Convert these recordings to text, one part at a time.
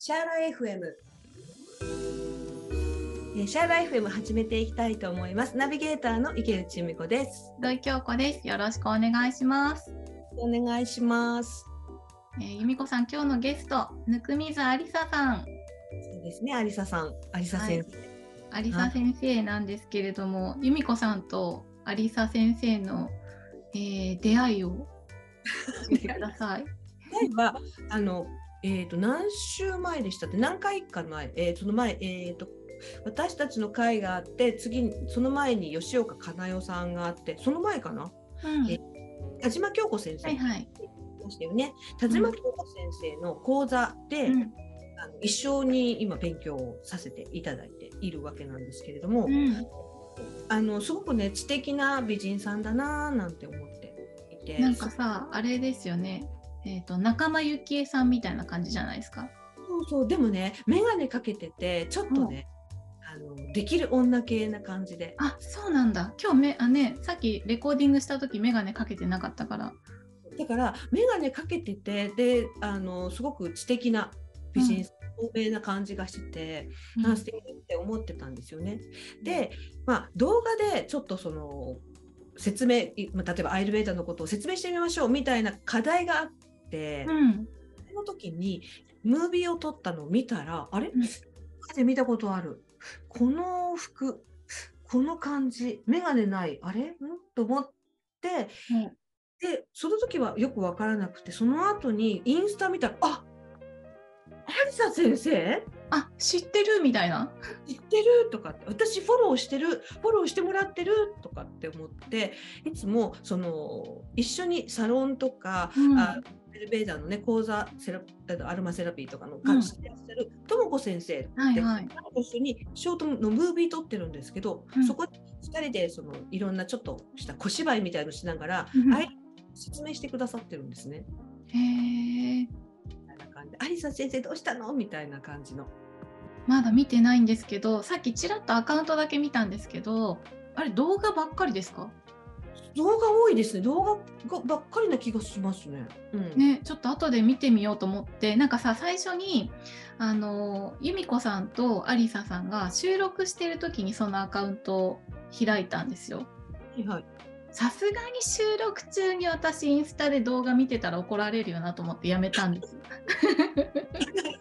シャーラ FM えーシャーラ FM 始めていきたいと思います。ナビゲーターの池内由美子です。土井京子です。よろしくお願いします。お願いします。えー、由美子さん、今日のゲスト、ぬくみずありささん、そうですね。有沙さん。有沙先生、ありさ先生なんですけれども、由美子さんとありさ先生の、えー出会いを教えてください。例えばあのえっ、と何週前でしたって何回か前、えーその前えっ、と私たちの会があって次にその前に吉岡かなよさんがあってその前かな？うん。え田島京子先生。はいはい。ましたよね。田島京子先生の講座で、うん。あの一緒に今勉強をさせていただいているわけなんですけれども、うん。あのすごくね知的な美人さんだなぁなんて思っていて。なんかさ、あれですよね。えっ、と、仲間由紀恵さんみたいな感じじゃないですか？そうそうでもね眼鏡かけててちょっとね、あのできる女系な感じであ、そうなんだ。今日め、あね、さっきレコーディングした時、メガネかけてなかったから。だから眼鏡かけててであのすごく知的な美人透明な感じがしてて。あ素敵って思ってたんですよね。で、まあ、動画でちょっとその説明いまあ例えばアイルベーダのことを説明してみましょうみたいな課題があって、うん。その時にムービーを撮ったのを見たらあれ、うん。で見たことある。この服この感じ眼鏡ないあれ？ん？と思ってうん。でその時はよく分からなくてその後にインスタ見たらあ有沙先生？あ、知ってるみたいな。知ってる？とかって私フォローしてるフォローしてもらってる？とかって思っていつもその一緒にサロンとか、うん。あエルベーダーのね講座セラアロマセラピーとかのうん感じしてらっしゃるともこ先生って、はいはいと一緒にショートのムービー撮ってるんですけど、うんそこで2人でそのいろんなちょっとした小芝居みたいのしながら、うんあい説明してくださってるんですね。へえ。みたいな感じで「アリサ先生どうしたの?」みたいな感じの。まだ見てないんですけど、さっきちらっとアカウントだけ見たんですけど、あれ動画ばっかりですか？動画多いですね。動画がばっかりな気がしますね。うん、ね、ちょっと後で見てみようと思って、なんかさ最初にあの由美子さんとアリサさんが収録してる時にそのアカウントを開いたんですよ。はいはい。さすがに収録中に私インスタで動画見てたら怒られるよなと思ってやめたんです。なる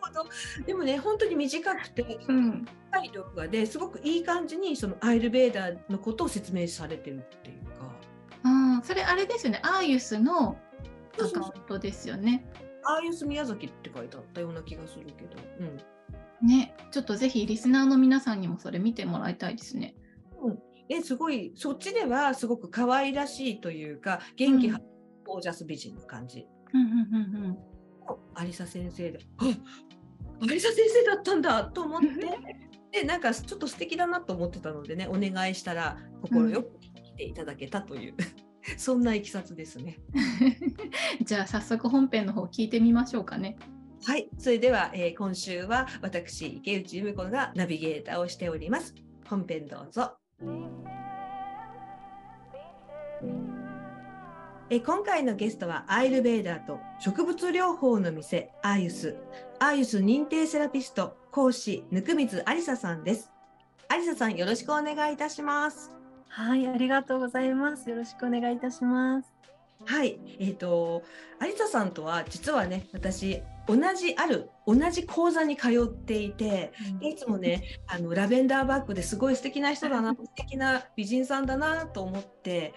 ほど。でもね、本当に短くて、うん、深い動画ですごくいい感じにそのアイルベーダーのことを説明されてるっていうそれあれですよね。アーユスのアカウントですよね。アーユス宮崎って書いてあったような気がするけど。うん。ねちょっとぜひリスナーの皆さんにもそれ見てもらいたいですね。え、すごい、そっちではすごく可愛らしいというか、元気うんは、ゴージャス美人な感じ。うんうんうんうん。のアリサ先生で、あアリサ先生だったんだと思って、で、なんかちょっと素敵だなと思ってたのでね、お願いしたら、快く来ていただけたという、そんないきさつですね。じゃあ早速本編の方聞いてみましょうかね。はい、それでは、えー今週は私池内由美子がナビゲーターをしております。本編どうぞ。えー今回のゲストはアイルベーダーと植物療法の店アーユスアーユス認定セラピスト講師温水ありささんです。ありささんよろしくお願いいたします。はい、ありがとうございます。よろしくお願いいたします。はい、えっ、と、有田さんとは実はね、私、同じある、同じ講座に通っていて、でいつもね、あのラベンダーバッグですごい素敵な人だな、素敵な美人さんだなと思って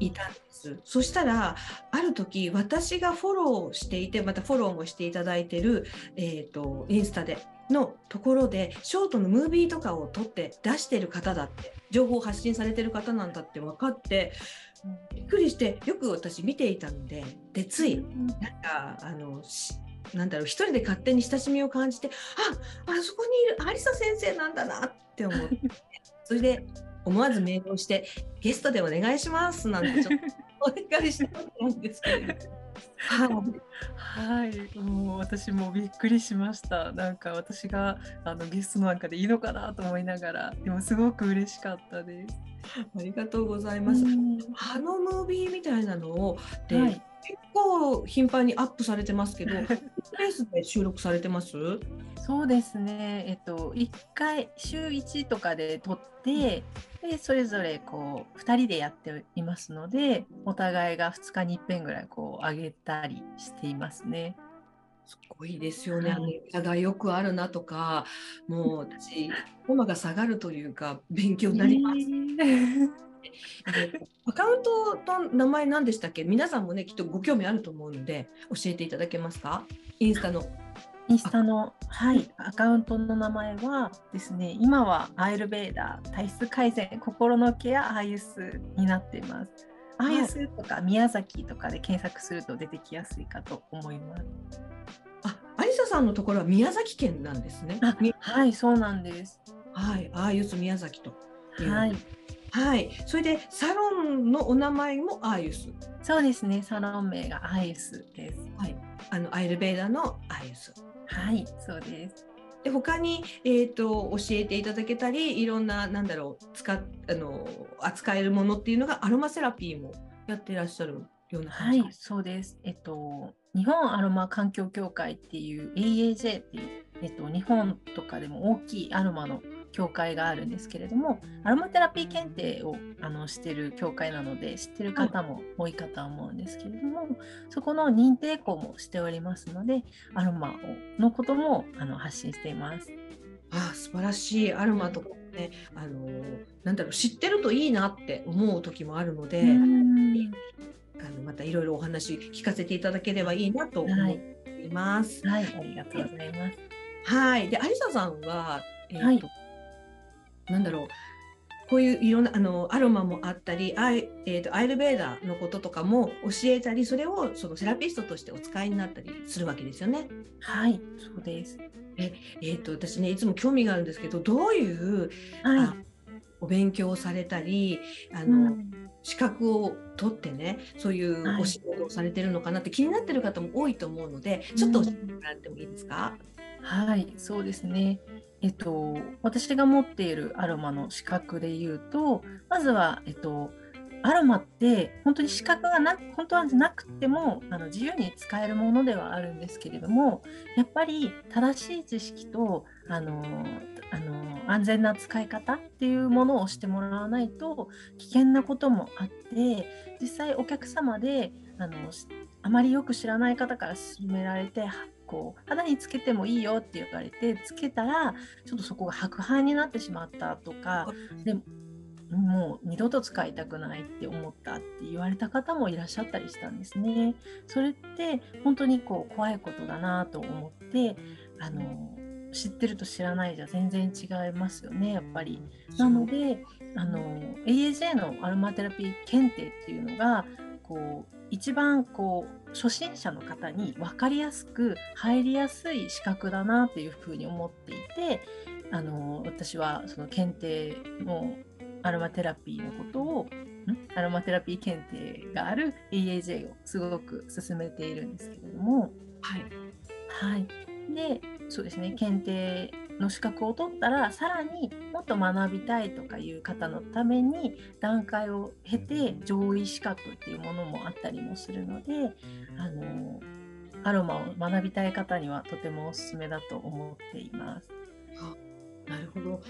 いたんです。そしたら、ある時、私がフォローしていて、またフォローもしていただいてる、えっ、と、インスタで。のところでショートのムービーとかを撮って出してる方だって情報を発信されてる方なんだって分かってびっくりしてよく私見ていたのででついなんかあのなんだろう一人で勝手に親しみを感じてああそこにいる有沙先生なんだなって思って それで思わずメールをしてゲストでお願いしますなんてちょっとお願いしたわけなんですけど。はいはい、もう私もびっくりしました。なんか私があのゲストなんかでいいのかなと思いながら、でもすごく嬉しかったです。ありがとうございます。うんあのムービーみたいなのをで、はい結構頻繁にアップされてますけど、スペースで収録されてます？そうですね、えっと、1回、週1とかで撮って、でそれぞれこう2人でやっていますので、お互いが2日に1遍ぐらいこう上げたりしていますね。すごいですよね。はいがよくあるなとか、もう私、頭が下がるというか、勉強になります。でアカウントの名前何でしたっけ？皆さんもね、きっとご興味あると思うので、教えていただけますか？インスタの。インスタの、はい、アカウントの名前はですね、今はアイルベーダー、体質改善、心のケア、アーユスになっています。アーユスとか宮崎とかで検索すると出てきやすいかと思います。あ、アリサさんのところは宮崎県なんですね。はい、そうなんです。はい、ああいう宮崎と。はい、はい、それでサロンのお名前もアーユス。そうですね、サロン名がアーユスです。はい、あのアイルベーダのアーユス。はい、そうです。で他に、えー、と教えていただけたりいろんななんだろう使っあの扱えるものっていうのがアロマセラピーもやってらっしゃるようなはい感じか、そうです。えっと、日本アロマ環境協会っていう AAJ っていう、えっと、日本とかでも大きいアロマの協会があるんですけれども、アロマテラピー検定をあのしてる協会なので、知ってる方も多いかとは思うんですけれども、そこの認定校もしておりますので、アロマをのこともあの発信しています。あ素晴らしいアロマとかねあのなんだろう知ってるといいなって思う時もあるので、うんあのまたいろいろお話聞かせていただければいいなと思はいます。はい、ありがとうございます。はい、で、アリサさんは、えーとはいなんだろう。こういういろんなあのアロマもあったりアイ,、えーと、アイルベーダーのこととかも教えたりそれをそのセラピストとしてお使いになったりするわけですよね。はい、そうです。えー、と私ねいつも興味があるんですけどどういうはいあ。お勉強をされたりあうの、ん資格を取ってねそういうはいお仕事をされてるのかなって気になってる方も多いと思うのでちょっと教えてもらってもいいですか、はい、そうですね。えっと、私が持っているアロマの資格で言うと、まずは、えっと、アロマって本当に資格がな本当はなくてもあの自由に使えるものではあるんですけれどもやっぱり正しい知識とあのあの安全な使い方っていうものをしてもらわないと危険なこともあって実際お客様であのあまりよく知らない方から勧められてこう肌につけてもいいよって言われてつけたらちょっとそこが白斑になってしまったとかでもう二度と使いたくないって思ったって言われた方もいらっしゃったりしたんですね。それって本当にこう怖いことだなと思ってあの知ってると知らないじゃ全然違いますよねやっぱり。なのであの AAJ のアロマテラピー検定っていうのがこう一番こう初心者の方に分かりやすく入りやすい資格だなっていうふうに思っていてあの私はその検定のアロマテラピーのことをん？アロマテラピー検定がある AAJ をすごく進めているんですけれども、はい。はい、でそうですね。検定の資格を取ったらさらにもっと学びたいとかいう方のために段階を経て上位資格っていうものもあったりもするのであのアロマを学びたい方にはとてもおすすめだと思っています。なるほど。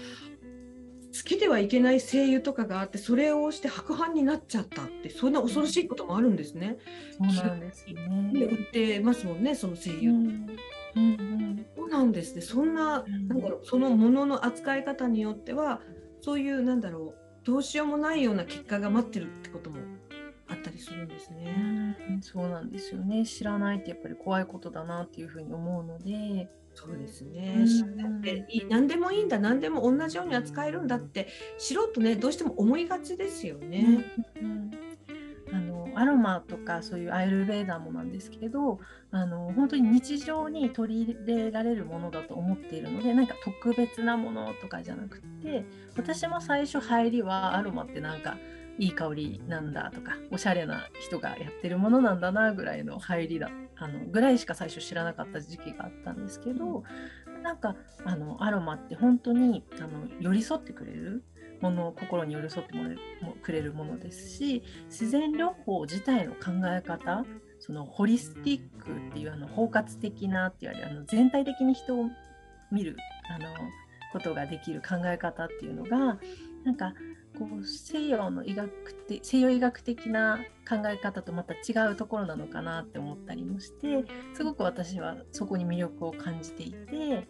好きではいけない声優とかがあってそれをして白斑になっちゃったってそんな恐ろしいこともあるんですね。そうなんですよね。で売ってますもんねその声優。うんうんうんそうなんですね。そんな、うんなんだろうそのものの扱い方によってはそういうなんだろうどうしようもないような結果が待ってるってこともあったりするんですね。うんそうなんですよね。知らないってやっぱり怖いことだなっていうふうに思うので、そうですね。うん知っていい何でもいいんだ何でも同じように扱えるんだって素人ねどうしても思いがちですよね。うんあのアロマとかそういうアイルベーダーもなんですけどあの本当に日常に取り入れられるものだと思っているので何か特別なものとかじゃなくて私も最初入りはアロマってなんかいい香りなんだとかおしゃれな人がやってるものなんだなぐらいの入りだあのぐらいしか最初知らなかった時期があったんですけど、なんかあのアロマって本当にあの寄り添ってくれるもの心に寄り添ってもくれるものですし自然療法自体の考え方そのホリスティックっていうあの包括的なって言われるあの全体的に人を見るあのことができる考え方っていうのがなんかこう西洋の医学的西洋医学的な考え方とまた違うところなのかなって思ったりもしてすごく私はそこに魅力を感じていて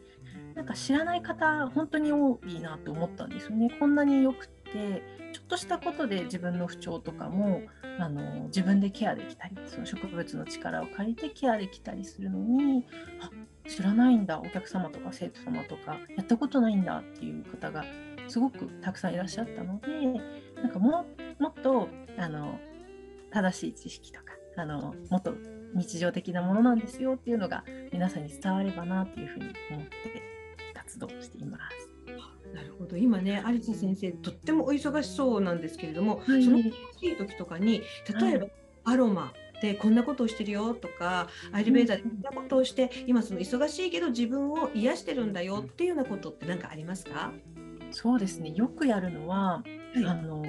なんか知らない方本当に多いなと思ったんですよね。こんなによくてちょっとしたことで自分の不調とかもあの自分でケアできたりその植物の力を借りてケアできたりするのにあ知らないんだお客様とか生徒様とかやったことないんだっていう方がすごくたくさんいらっしゃったのでなんかももっとあの正しい知識とかあのもっと日常的なものなんですよっていうのが皆さんに伝わればなっていうふうに思って活動しています。なるほど。今ね有田先生とってもお忙しそうなんですけれども、はい、その忙しい時とかに例えば、アロマでこんなことをしてるよとかアイルベーダーでこんなことをして、今その忙しいけど自分を癒してるんだよっていうようなことって何かありますか？そうですね。よくやるのは、はい、あの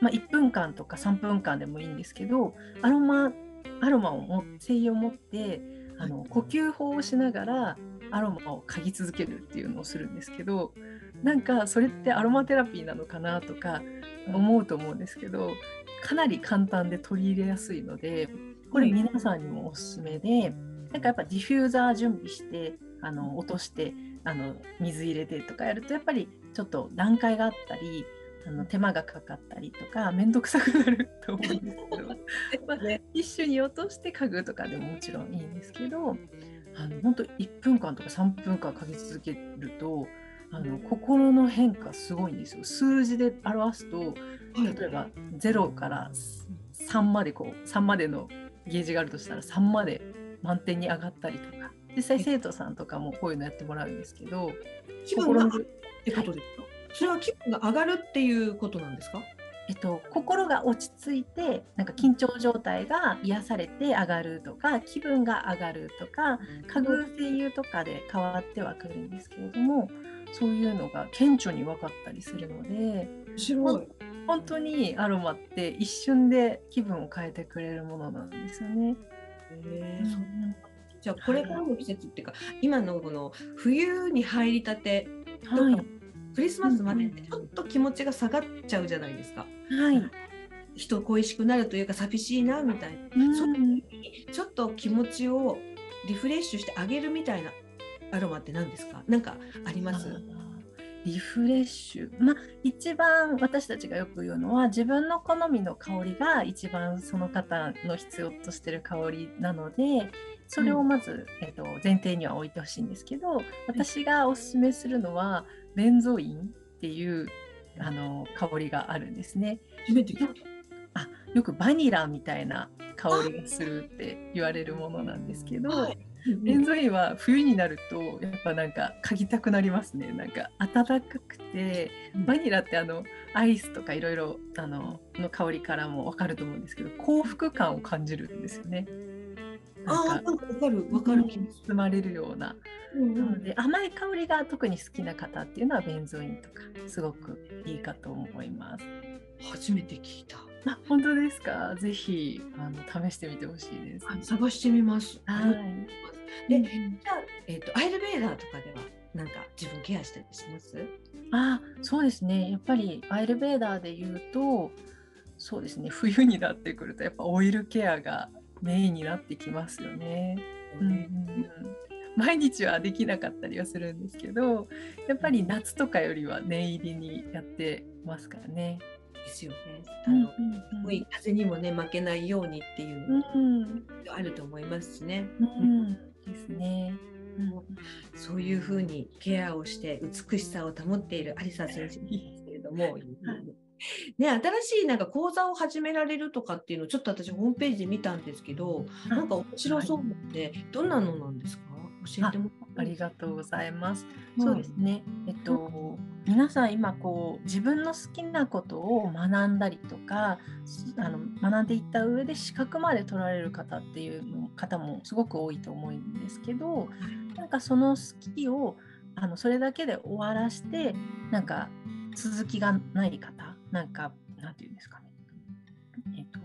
まあ、1分間とか3分間でもいいんですけどアロマアロマをも精油を持ってあの呼吸法をしながらアロマを嗅ぎ続けるっていうのをするんですけどなんかそれってアロマテラピーなのかなとか思うと思うんですけどかなり簡単で取り入れやすいのでこれ皆さんにもおすすめでなんかやっぱディフューザー準備してあの落としてあの水入れてとかやるとやっぱりちょっと段階があったりあの手間がかかったりとか面倒くさくなると思うんですけど。まあ、一緒に落として家具とかでももちろんいいんですけどあの本当1分間とか3分間かけ続けるとあの心の変化すごいんですよ。数字で表すと例えば0から3までこう3までのゲージがあるとしたら3まで満点に上がったりとか。実際生徒さんとかもこういうのやってもらうんですけど気分がってことですか、それは気分が上がるっていうことなんですか？えっと、心が落ち着いてなんか緊張状態が癒されて上がるとか気分が上がるとか家具声優とかで変わってはくるんですけれどもそういうのが顕著に分かったりするので白い。本当にアロマって一瞬で気分を変えてくれるものなんですよね。へー、うん。じゃあこれからの季節っていうか、今のこの冬に入りたて、はい、クリスマスまでってちょっと気持ちが下がっちゃうじゃないですか。はい、人恋しくなるというか寂しいなみたいな、うん、その時にちょっと気持ちをリフレッシュしてあげるみたいなアロマって何ですか？何かあります？リフレッシュ、まあ、一番私たちがよく言うのは自分の好みの香りが一番その方の必要としてる香りなのでそれをまず、うん、えーと、前提には置いてほしいんですけど私がおすすめするのはベンゾインっていうあの香りがあるんですね。あよくバニラみたいな香りがするって言われるものなんですけど、はい、ベンゾインは冬になるとやっぱなんか嗅ぎたくなりますね。なんか暖かくてバニラってあのアイスとかいろいろあのの香りからも分かると思うんですけど幸福感を感じるんですよね。ああ、わかる、わかる。包まれるような。うん、なので、甘い香りが特に好きな方っていうのはベンゾインとか、すごくいいかと思います。初めて聞いた。あ、本当ですか？ぜひ、あの、試してみてほしいです。探してみます。はい。で、じゃあ、えっ、ー、と、アイルベーダーとかでは、なんか自分ケアしたりします？あそうですね。やっぱりアイルベーダーで言うと、そうですね。冬になってくると、やっぱオイルケアがメインになってきますよね。うんうんうん、毎日はできなかったりはするんですけどやっぱり夏とかよりは念入りにやってますからね。ですよね。あの、うんうん、風にもね負けないようにっていうのがあると思いますしね。うん、ですね。うん、そういうふうにケアをして美しさを保っている有沙先生ですけれども、ね、新しいなんか講座を始められるとかっていうのをちょっと私ホームページで見たんですけど、なんか面白そうなので、どんなのなんですか？教えてもありがとうございます。そうですね。えっと、皆さん今こう自分の好きなことを学んだりとか、あの学んでいった上で資格まで取られる方っていう方もすごく多いと思うんですけど、なんかその好きをあのそれだけで終わらしてなんか続きがない方なんか、なんていうんですかね。えっ、と、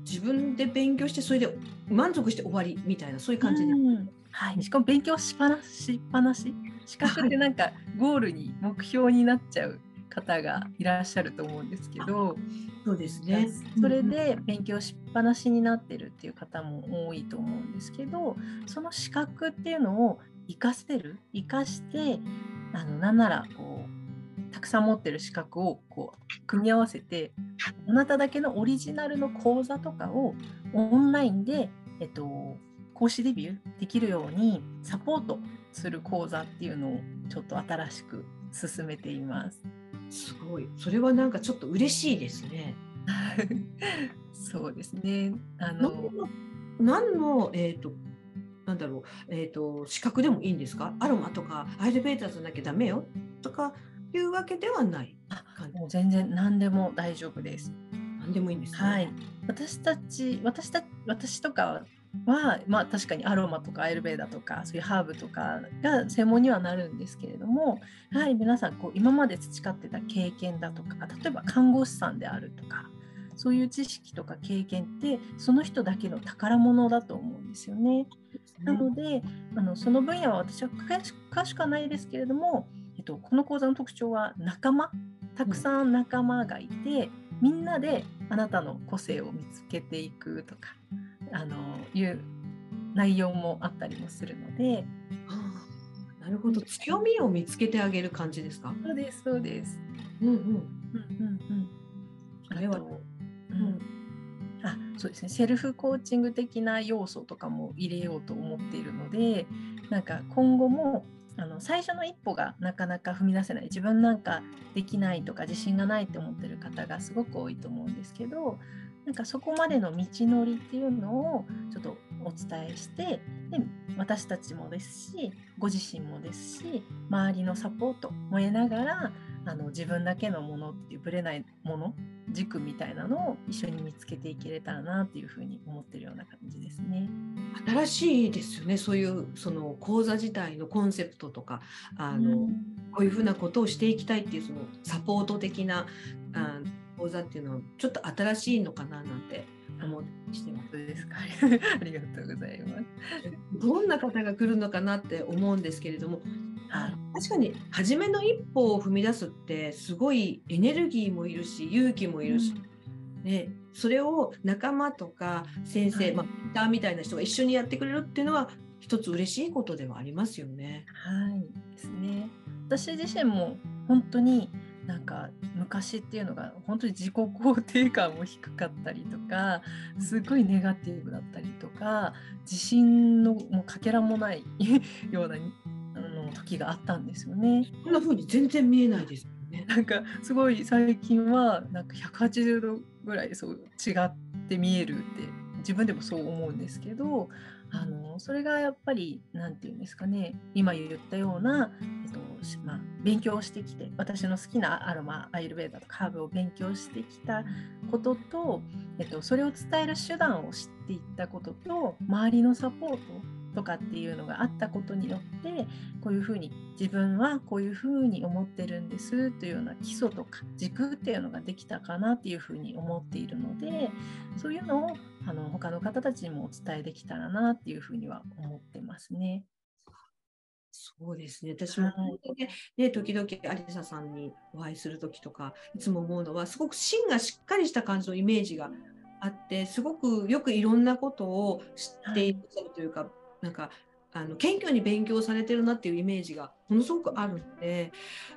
自分で勉強してそれで満足して終わりみたいなそういう感じで、うん。はい、しかも勉強しっぱなしっぱなし。資格ってなんかゴールに目標になっちゃう方がいらっしゃると思うんですけどそうですね。それで勉強しっぱなしになってるっていう方も多いと思うんですけどその資格っていうのを活かせる活かしてあのなんならこうたくさん持ってる資格をこう組み合わせてあなただけのオリジナルの講座とかをオンラインで、えっと、講師デビューできるようにサポートする講座っていうのをちょっと新しく進めています。すごい。それはなんかちょっと嬉しいですね。そうですね。あの何のえっ、ー、となんだろうえっ、ー、と資格でもいいんですか？アロマとかアイルベーターじゃなきゃダメよ？とかいうわけではない。もう全然何でも大丈夫です。何でもいいんです、ね、はい。私たち私た私とかは、まあ、確かにアロマとかアイルベーダとかそういうハーブとかが専門にはなるんですけれどもやはり皆さんこう今まで培ってた経験だとか例えば看護師さんであるとかそういう知識とか経験ってその人だけの宝物だと思うんですよね。なのであのその分野は私は詳しくはないですけれども、と、この講座の特徴は仲間たくさん仲間がいて、みんなであなたの個性を見つけていくとかあのいう内容もあったりもするので。なるほど強みを見つけてあげる感じですか？そうですそうです。うんうんうんうんうん。あれは、うん、あそうですねセルフコーチング的な要素とかも入れようと思っているのでなんか今後もあの最初の一歩がなかなか踏み出せない自分なんかできないとか自信がないって思ってる方がすごく多いと思うんですけどなんかそこまでの道のりっていうのをちょっとお伝えしてで私たちもですしご自身もですし周りのサポートも得ながらあの自分だけのものっていうぶれないもの軸みたいなのを一緒に見つけていけれたらなっていうふうに思ってるような感じですね。新しいですよねそういうその講座自体のコンセプトとかあの、うん、こういうふうなことをしていきたいっていうそのサポート的なあ講座っていうのはちょっと新しいのかななんて思ってしてます。ですか ありがとうございます。どんな方が来るのかなって思うんですけれども、あ確かに初めの一歩を踏み出すってすごいエネルギーもいるし勇気もいるし、うん、ね、それを仲間とか先生、はい、まあ、ピターみたいな人が一緒にやってくれるっていうのは一つ嬉しいことではありますよね。はい。ですね。私自身も本当になんか昔っていうのが本当に自己肯定感も低かったりとかすごいネガティブだったりとか自信のもうかけらもないような時があったんですよね。こんな風に全然見えないですよね。なんかすごい最近はなんか180度ぐらいそう違って見えるって自分でもそう思うんですけどあのそれがやっぱり何て言うんですかね今言ったような、えっとまあ、勉強してきて私の好きなアロマアイルベーダとかハーブを勉強してきたことと、えっと、それを伝える手段を知っていったことと周りのサポートとかっていうのがあったことによってこういうふうに自分はこういうふうに思ってるんですというような基礎とか軸っていうのができたかなっていうふうに思っているのでそういうのをあの他の方たちにもお伝えできたらなっていうふうには思ってますね。そうですね私も本当にね、時々アリサさんにお会いする時とかいつも思うのはすごく芯がしっかりした感じのイメージがあってすごくよくいろんなことを知っているというか、はいなんかあの謙虚に勉強されてるなっていうイメージがものすごくあるので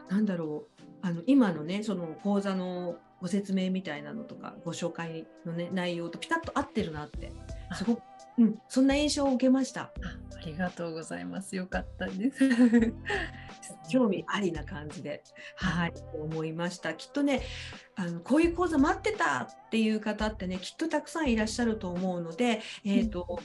なんだろうあの今のねその講座のご説明みたいなのとかご紹介の、ね、内容とピタッと合ってるなってすごく、うん、そんな印象を受けました。あありがとうございます。よかったです。興味ありな感じで、はい、思いました。きっとね、あのこういう講座待ってたっていう方ってね、きっとたくさんいらっしゃると思うので、えっ、ー、と、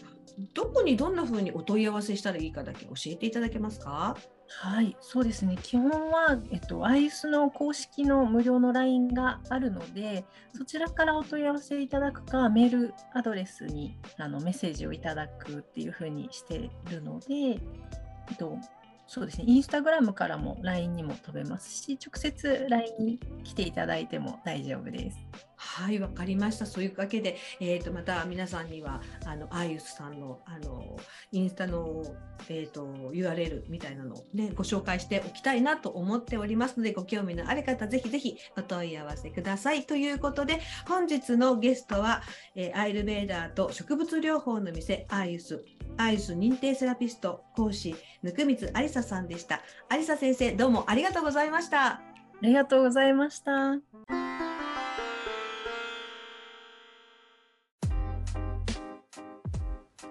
どこにどんな風にお問い合わせしたらいいかだけ教えていただけますか？はい、そうですね。基本は、えっと、アイスの公式の無料の LINE があるので、そちらからお問い合わせいただくか、メールアドレスにあのメッセージをいただくっていうふうにしているので、えっと、そうですね、インスタグラムからも LINE にも飛べますし、直接 LINE に来ていただいても大丈夫です。はいわかりました。そういうわけで、えーと、また皆さんにはあのアーユスさんのあのインスタの、えーと、URL みたいなのを、ね、ご紹介しておきたいなと思っておりますのでご興味のある方ぜひぜひお問い合わせください。ということで本日のゲストは、えー、アイルベーダーと植物療法の店アーユスアイス認定セラピスト講師ぬくみつありささんでした。ありさ先生どうもありがとうございました。ありがとうございました。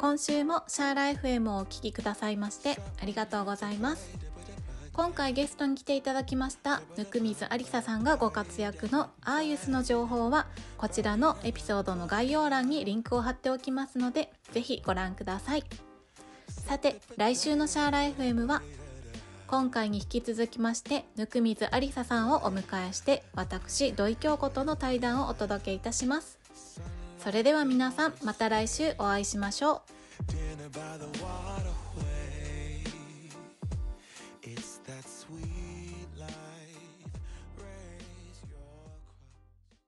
今週もシャーライフ m をお聴きくださいましてありがとうございます今回ゲストに来ていただきましたぬくみずありささんがご活躍のアーユスの情報はこちらのエピソードの概要欄にリンクを貼っておきますのでぜひご覧ください。さて来週のシャーライフ m は今回に引き続きましてぬくみずありささんをお迎えして私土井京子との対談をお届けいたします。それでは皆さんまた来週お会いしましょう。